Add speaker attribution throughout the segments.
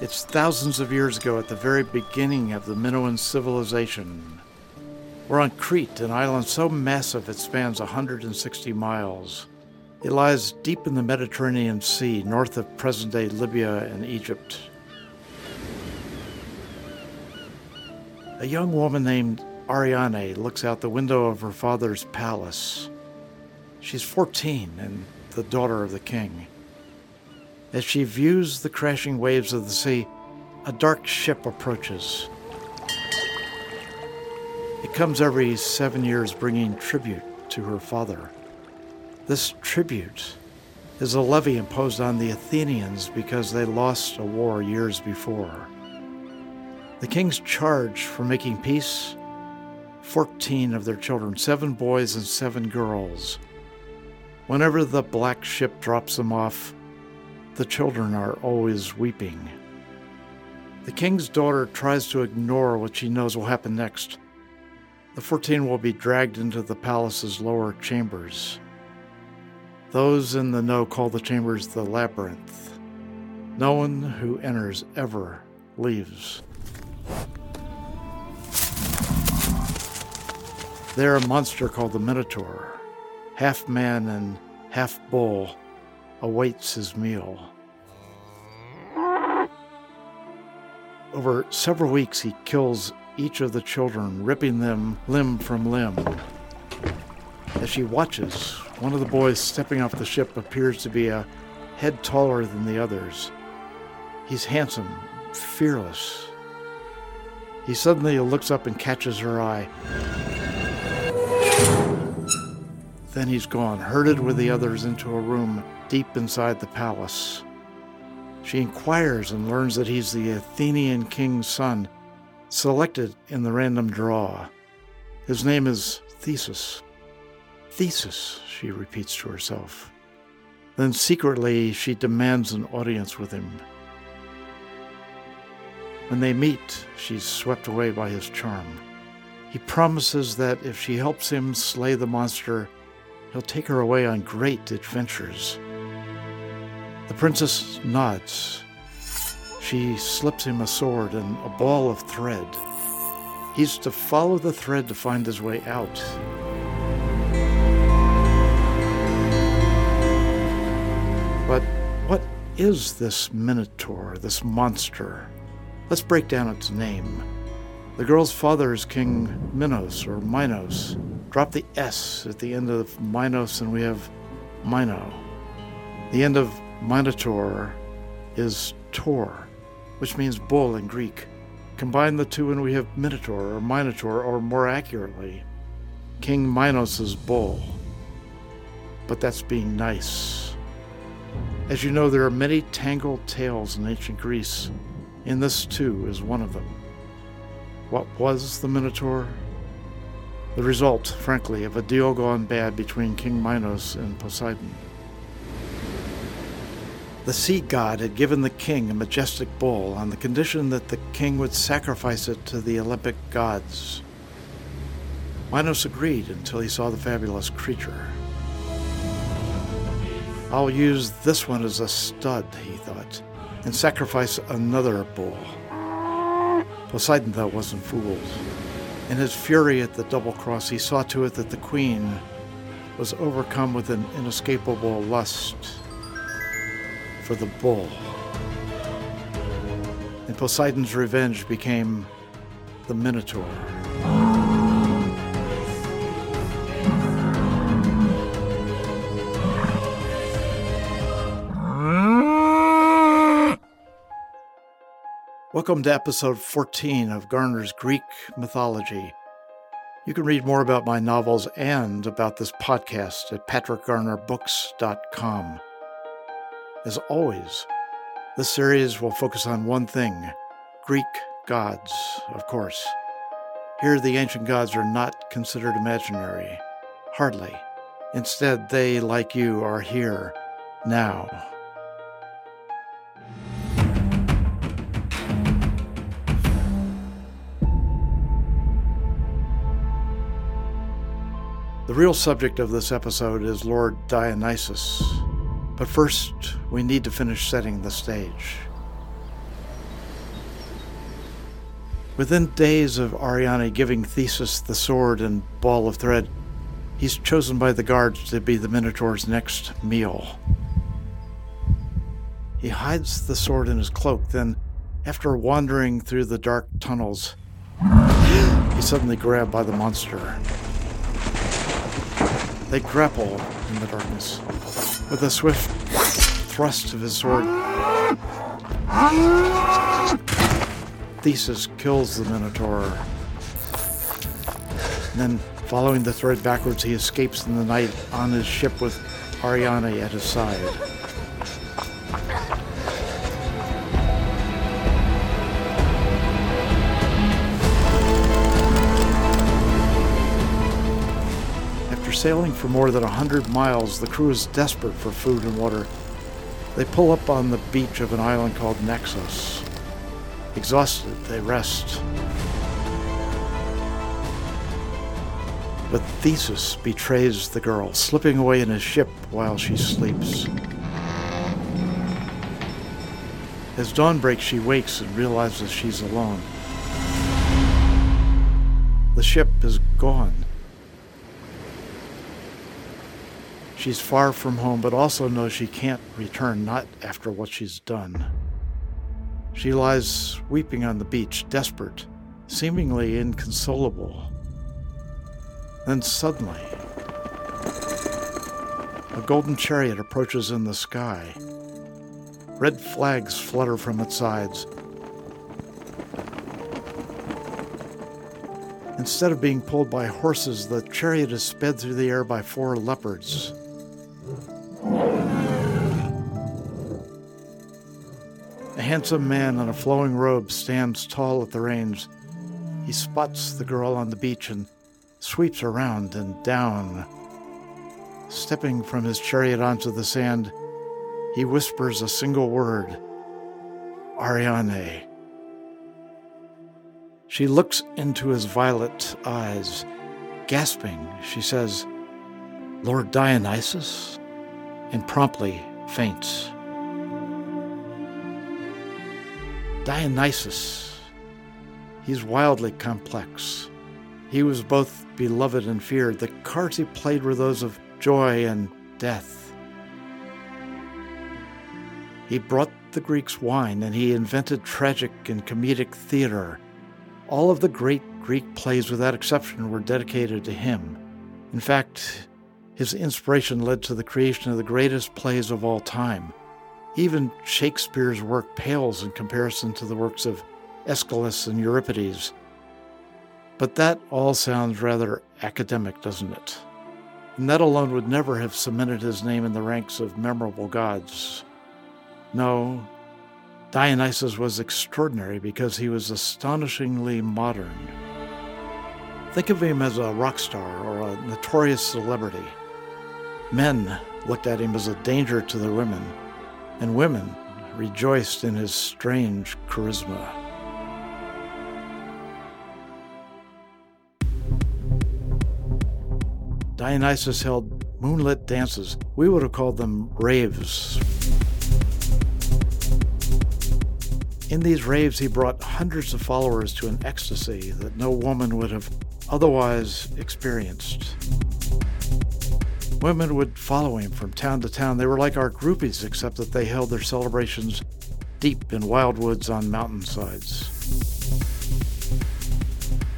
Speaker 1: It's thousands of years ago at the very beginning of the Minoan civilization. We're on Crete, an island so massive it spans 160 miles. It lies deep in the Mediterranean Sea, north of present day Libya and Egypt. A young woman named Ariane looks out the window of her father's palace. She's 14 and the daughter of the king. As she views the crashing waves of the sea, a dark ship approaches. It comes every seven years bringing tribute to her father. This tribute is a levy imposed on the Athenians because they lost a war years before. The king's charge for making peace 14 of their children, seven boys and seven girls. Whenever the black ship drops them off, the children are always weeping. The king's daughter tries to ignore what she knows will happen next. The 14 will be dragged into the palace's lower chambers. Those in the know call the chambers the labyrinth. No one who enters ever leaves. There, a monster called the Minotaur, half man and half bull, awaits his meal. Over several weeks, he kills each of the children, ripping them limb from limb. As she watches, one of the boys stepping off the ship appears to be a head taller than the others. He's handsome, fearless. He suddenly looks up and catches her eye. Then he's gone, herded with the others into a room deep inside the palace. She inquires and learns that he's the Athenian king's son, selected in the random draw. His name is Theseus. Theseus, she repeats to herself. Then secretly, she demands an audience with him. When they meet, she's swept away by his charm. He promises that if she helps him slay the monster, he'll take her away on great adventures. The princess nods. She slips him a sword and a ball of thread. He's to follow the thread to find his way out. But what is this Minotaur, this monster? Let's break down its name. The girl's father is King Minos or Minos. Drop the S at the end of Minos and we have Mino. The end of Minotaur is Tor, which means bull in Greek. Combine the two and we have Minotaur or Minotaur, or more accurately, King Minos's bull. But that's being nice. As you know, there are many tangled tales in ancient Greece, and this too is one of them. What was the Minotaur? The result, frankly, of a deal gone bad between King Minos and Poseidon. The sea god had given the king a majestic bull on the condition that the king would sacrifice it to the Olympic gods. Minos agreed until he saw the fabulous creature. I'll use this one as a stud, he thought, and sacrifice another bull. Poseidon, though, wasn't fooled. In his fury at the double cross, he saw to it that the queen was overcome with an inescapable lust for the bull. And Poseidon's revenge became the Minotaur. Welcome to episode 14 of Garner's Greek Mythology. You can read more about my novels and about this podcast at patrickgarnerbooks.com. As always, this series will focus on one thing Greek gods, of course. Here, the ancient gods are not considered imaginary. Hardly. Instead, they, like you, are here, now. The real subject of this episode is Lord Dionysus. But first, we need to finish setting the stage. Within days of Ariane giving Theseus the sword and ball of thread, he's chosen by the guards to be the Minotaur's next meal. He hides the sword in his cloak, then, after wandering through the dark tunnels, he's suddenly grabbed by the monster. They grapple in the darkness. With a swift thrust of his sword, Theseus kills the Minotaur. And then, following the thread backwards, he escapes in the night on his ship with Ariane at his side. Sailing for more than a hundred miles, the crew is desperate for food and water. They pull up on the beach of an island called Naxos. Exhausted, they rest. But Theseus betrays the girl, slipping away in his ship while she sleeps. As dawn breaks, she wakes and realizes she's alone. The ship is gone. She's far from home, but also knows she can't return, not after what she's done. She lies weeping on the beach, desperate, seemingly inconsolable. Then suddenly, a golden chariot approaches in the sky. Red flags flutter from its sides. Instead of being pulled by horses, the chariot is sped through the air by four leopards. A handsome man in a flowing robe stands tall at the reins. He spots the girl on the beach and sweeps around and down. Stepping from his chariot onto the sand, he whispers a single word Ariane. She looks into his violet eyes. Gasping, she says, Lord Dionysus? And promptly faints. Dionysus. He's wildly complex. He was both beloved and feared. The cards he played were those of joy and death. He brought the Greeks wine and he invented tragic and comedic theater. All of the great Greek plays, without exception, were dedicated to him. In fact, his inspiration led to the creation of the greatest plays of all time. Even Shakespeare's work pales in comparison to the works of Aeschylus and Euripides. But that all sounds rather academic, doesn't it? And that alone would never have cemented his name in the ranks of memorable gods. No, Dionysus was extraordinary because he was astonishingly modern. Think of him as a rock star or a notorious celebrity. Men looked at him as a danger to the women and women rejoiced in his strange charisma. Dionysus held moonlit dances. We would have called them raves. In these raves, he brought hundreds of followers to an ecstasy that no woman would have otherwise experienced. Women would follow him from town to town. They were like our groupies, except that they held their celebrations deep in wild woods on mountainsides.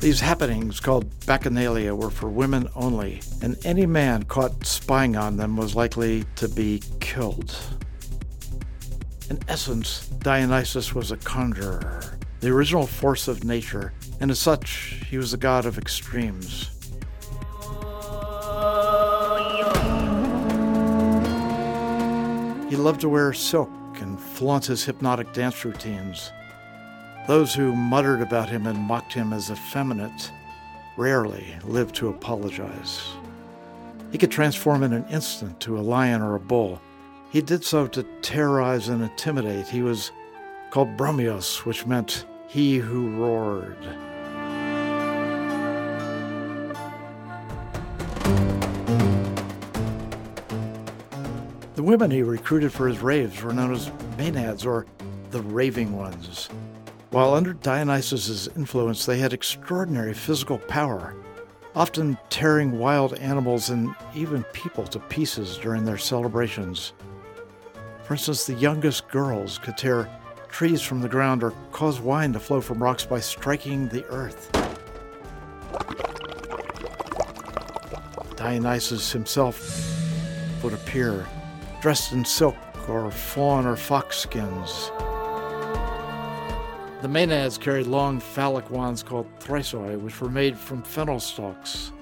Speaker 1: These happenings, called bacchanalia, were for women only, and any man caught spying on them was likely to be killed. In essence, Dionysus was a conjurer, the original force of nature, and as such, he was a god of extremes. Loved to wear silk and flaunt his hypnotic dance routines. Those who muttered about him and mocked him as effeminate rarely lived to apologize. He could transform in an instant to a lion or a bull. He did so to terrorize and intimidate. He was called Bromios, which meant he who roared. Women he recruited for his raves were known as Maenads or the Raving Ones. While under Dionysus' influence, they had extraordinary physical power, often tearing wild animals and even people to pieces during their celebrations. For instance, the youngest girls could tear trees from the ground or cause wine to flow from rocks by striking the earth. Dionysus himself would appear, dressed in silk or fawn or fox skins. The Maenads carried long phallic wands called thyrsoi, which were made from fennel stalks.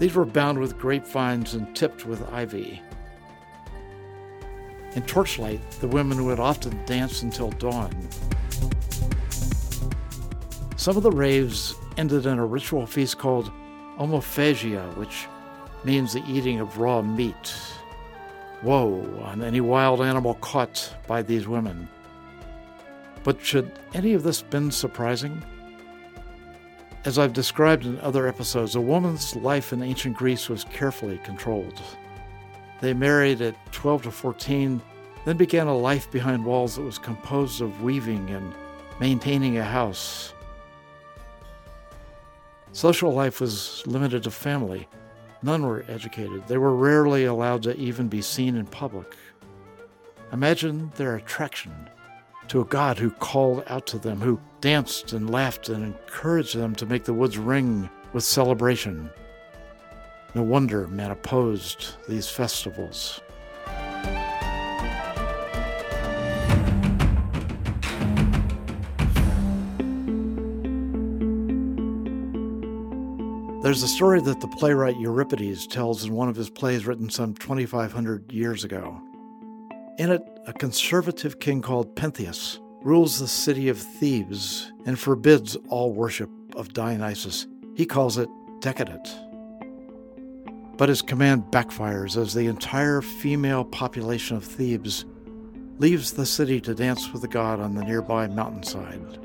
Speaker 1: These were bound with grapevines and tipped with ivy. In torchlight, the women would often dance until dawn. Some of the raves ended in a ritual feast called omophagia, which means the eating of raw meat. Woe on any wild animal caught by these women. But should any of this been surprising? As I've described in other episodes, a woman's life in ancient Greece was carefully controlled. They married at 12 to 14, then began a life behind walls that was composed of weaving and maintaining a house. Social life was limited to family. None were educated. They were rarely allowed to even be seen in public. Imagine their attraction to a God who called out to them, who danced and laughed and encouraged them to make the woods ring with celebration. No wonder men opposed these festivals. There's a story that the playwright Euripides tells in one of his plays written some 2,500 years ago. In it, a conservative king called Pentheus rules the city of Thebes and forbids all worship of Dionysus. He calls it decadent. But his command backfires as the entire female population of Thebes leaves the city to dance with the god on the nearby mountainside.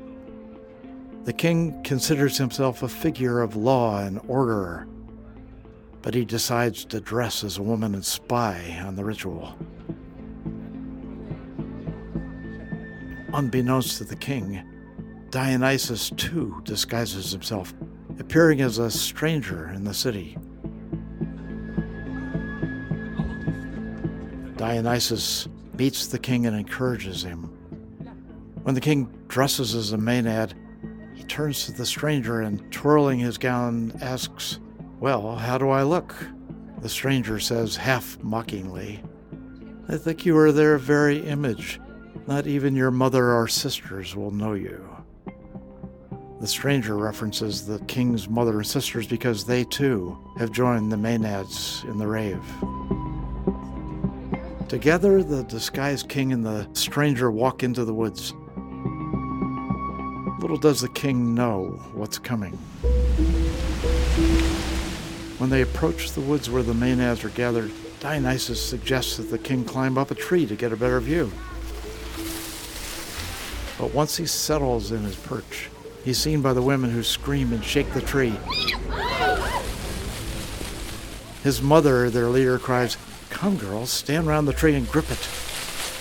Speaker 1: The king considers himself a figure of law and order, but he decides to dress as a woman and spy on the ritual. Unbeknownst to the king, Dionysus too disguises himself, appearing as a stranger in the city. Dionysus meets the king and encourages him. When the king dresses as a Maenad, turns to the stranger and, twirling his gown, asks, Well, how do I look? The stranger says, half mockingly, I think you are their very image. Not even your mother or sisters will know you. The stranger references the king's mother and sisters because they too have joined the Maenads in the rave. Together, the disguised king and the stranger walk into the woods. Little does the king know what's coming. When they approach the woods where the Maenads are gathered, Dionysus suggests that the king climb up a tree to get a better view. But once he settles in his perch, he's seen by the women who scream and shake the tree. His mother, their leader, cries, Come, girls, stand round the tree and grip it.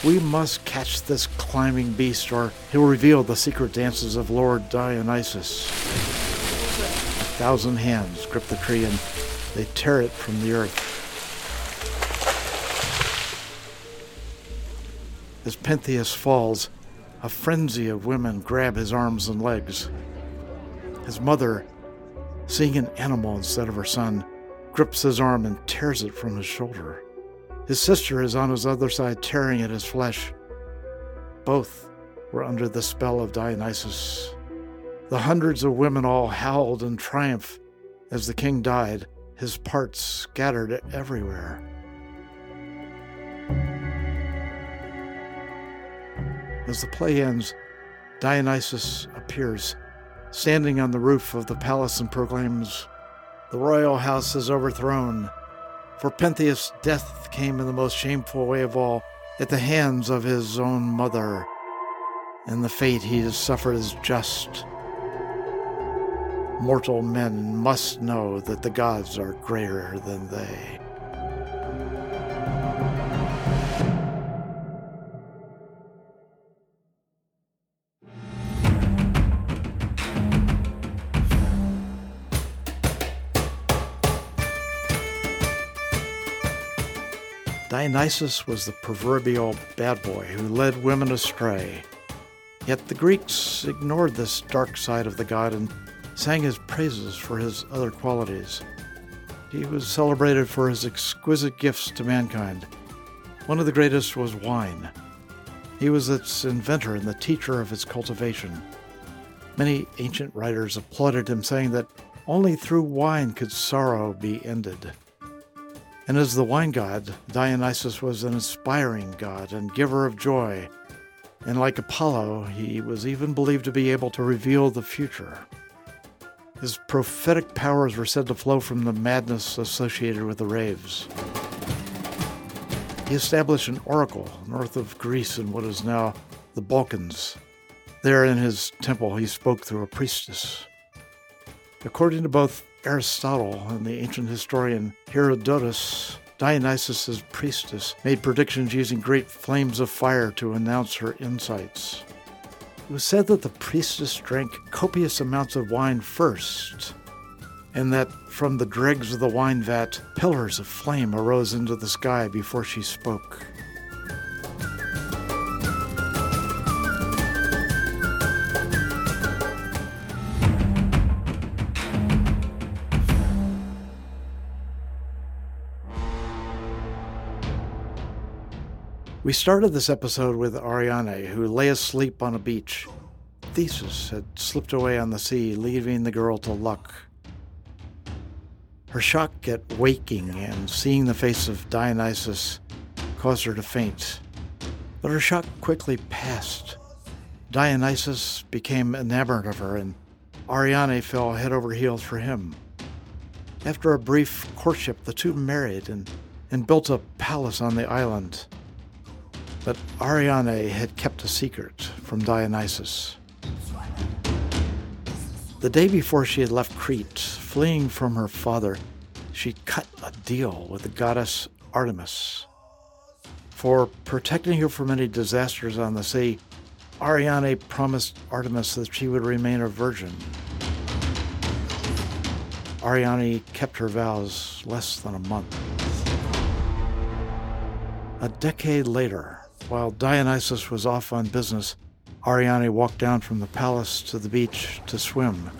Speaker 1: We must catch this climbing beast, or he'll reveal the secret dances of Lord Dionysus. A thousand hands grip the tree and they tear it from the earth. As Pentheus falls, a frenzy of women grab his arms and legs. His mother, seeing an animal instead of her son, grips his arm and tears it from his shoulder. His sister is on his other side, tearing at his flesh. Both were under the spell of Dionysus. The hundreds of women all howled in triumph as the king died, his parts scattered everywhere. As the play ends, Dionysus appears, standing on the roof of the palace, and proclaims, The royal house is overthrown. For Pentheus, death came in the most shameful way of all, at the hands of his own mother, and the fate he has suffered is just. Mortal men must know that the gods are greater than they. Dionysus was the proverbial bad boy who led women astray. Yet the Greeks ignored this dark side of the god and sang his praises for his other qualities. He was celebrated for his exquisite gifts to mankind. One of the greatest was wine. He was its inventor and the teacher of its cultivation. Many ancient writers applauded him, saying that only through wine could sorrow be ended. And as the wine god, Dionysus was an inspiring god and giver of joy. And like Apollo, he was even believed to be able to reveal the future. His prophetic powers were said to flow from the madness associated with the raves. He established an oracle north of Greece in what is now the Balkans. There in his temple, he spoke through a priestess. According to both Aristotle and the ancient historian Herodotus, Dionysus's priestess made predictions using great flames of fire to announce her insights. It was said that the priestess drank copious amounts of wine first, and that from the dregs of the wine vat, pillars of flame arose into the sky before she spoke. We started this episode with Ariane, who lay asleep on a beach. Theseus had slipped away on the sea, leaving the girl to luck. Her shock at waking and seeing the face of Dionysus caused her to faint. But her shock quickly passed. Dionysus became enamored of her, and Ariane fell head over heels for him. After a brief courtship, the two married and, and built a palace on the island. But Ariane had kept a secret from Dionysus. The day before she had left Crete, fleeing from her father, she cut a deal with the goddess Artemis. For protecting her from any disasters on the sea, Ariane promised Artemis that she would remain a virgin. Ariane kept her vows less than a month. A decade later, while Dionysus was off on business, Ariane walked down from the palace to the beach to swim.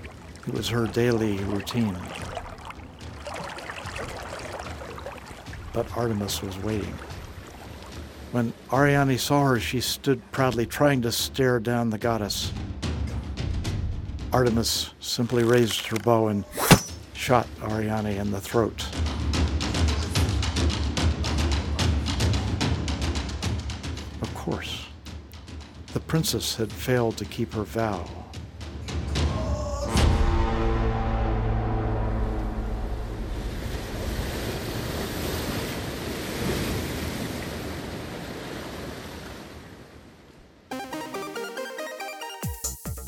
Speaker 1: It was her daily routine. But Artemis was waiting. When Ariane saw her, she stood proudly, trying to stare down the goddess. Artemis simply raised her bow and shot Ariane in the throat. The princess had failed to keep her vow.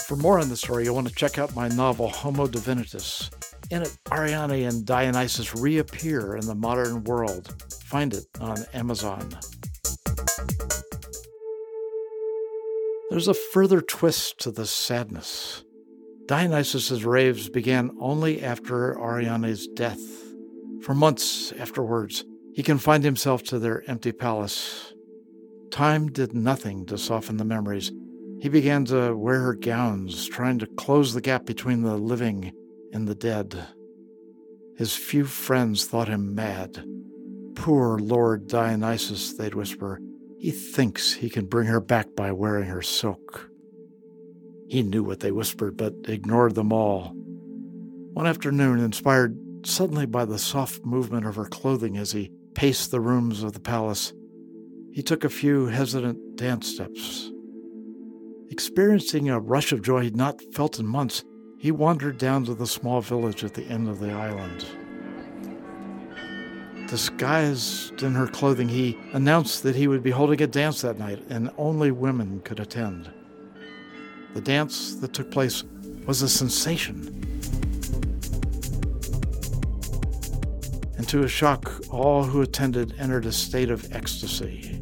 Speaker 1: For more on the story, you'll want to check out my novel Homo Divinitus. In it, Ariane and Dionysus reappear in the modern world. Find it on Amazon. There's a further twist to this sadness. Dionysus's raves began only after Ariane's death. For months afterwards, he confined himself to their empty palace. Time did nothing to soften the memories. He began to wear her gowns, trying to close the gap between the living and the dead. His few friends thought him mad. Poor Lord Dionysus, they'd whisper. He thinks he can bring her back by wearing her silk. He knew what they whispered, but ignored them all. One afternoon, inspired suddenly by the soft movement of her clothing as he paced the rooms of the palace, he took a few hesitant dance steps. Experiencing a rush of joy he'd not felt in months, he wandered down to the small village at the end of the island. Disguised in her clothing, he announced that he would be holding a dance that night and only women could attend. The dance that took place was a sensation. And to his shock, all who attended entered a state of ecstasy.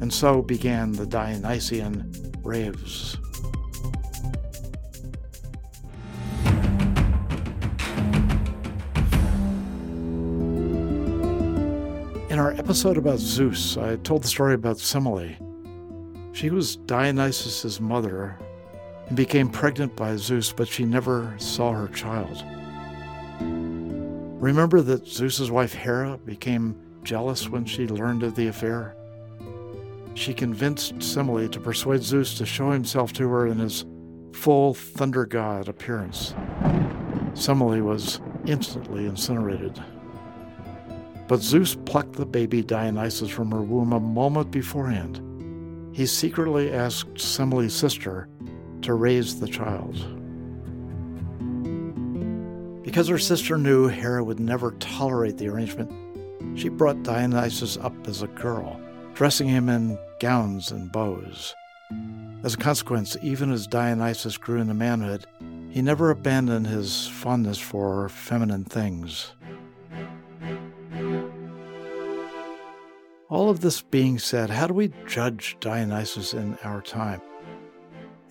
Speaker 1: And so began the Dionysian raves. Episode about Zeus, I told the story about Semele. She was Dionysus's mother and became pregnant by Zeus, but she never saw her child. Remember that Zeus's wife Hera became jealous when she learned of the affair? She convinced Semele to persuade Zeus to show himself to her in his full thunder god appearance. Semele was instantly incinerated. But Zeus plucked the baby Dionysus from her womb a moment beforehand. He secretly asked Semele's sister to raise the child. Because her sister knew Hera would never tolerate the arrangement, she brought Dionysus up as a girl, dressing him in gowns and bows. As a consequence, even as Dionysus grew into manhood, he never abandoned his fondness for feminine things. All of this being said, how do we judge Dionysus in our time?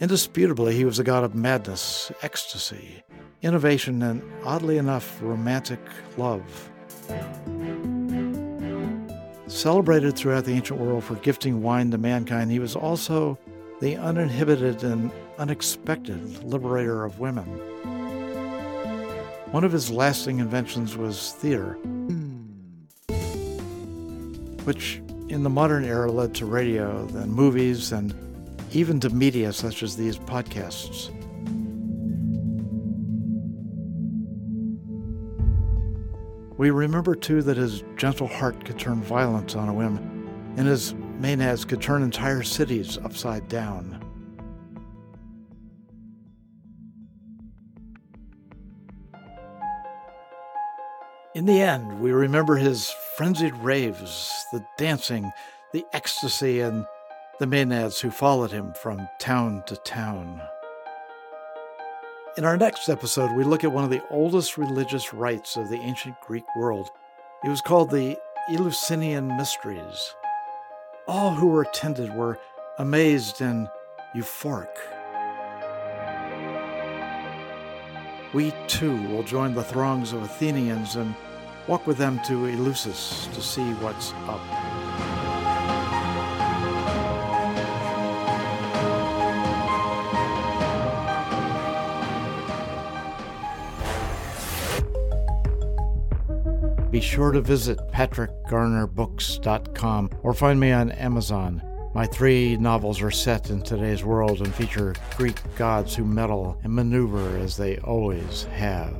Speaker 1: Indisputably, he was a god of madness, ecstasy, innovation, and oddly enough, romantic love. Celebrated throughout the ancient world for gifting wine to mankind, he was also the uninhibited and unexpected liberator of women. One of his lasting inventions was theater which in the modern era led to radio, then movies, and even to media such as these podcasts. We remember too that his gentle heart could turn violent on a whim, and his maenads could turn entire cities upside down. In the end, we remember his frenzied raves, the dancing, the ecstasy, and the maenads who followed him from town to town. In our next episode, we look at one of the oldest religious rites of the ancient Greek world. It was called the Eleusinian Mysteries. All who were attended were amazed and euphoric. We too will join the throngs of Athenians and walk with them to Eleusis to see what's up. Be sure to visit patrickgarnerbooks.com or find me on Amazon. My three novels are set in today's world and feature Greek gods who meddle and maneuver as they always have.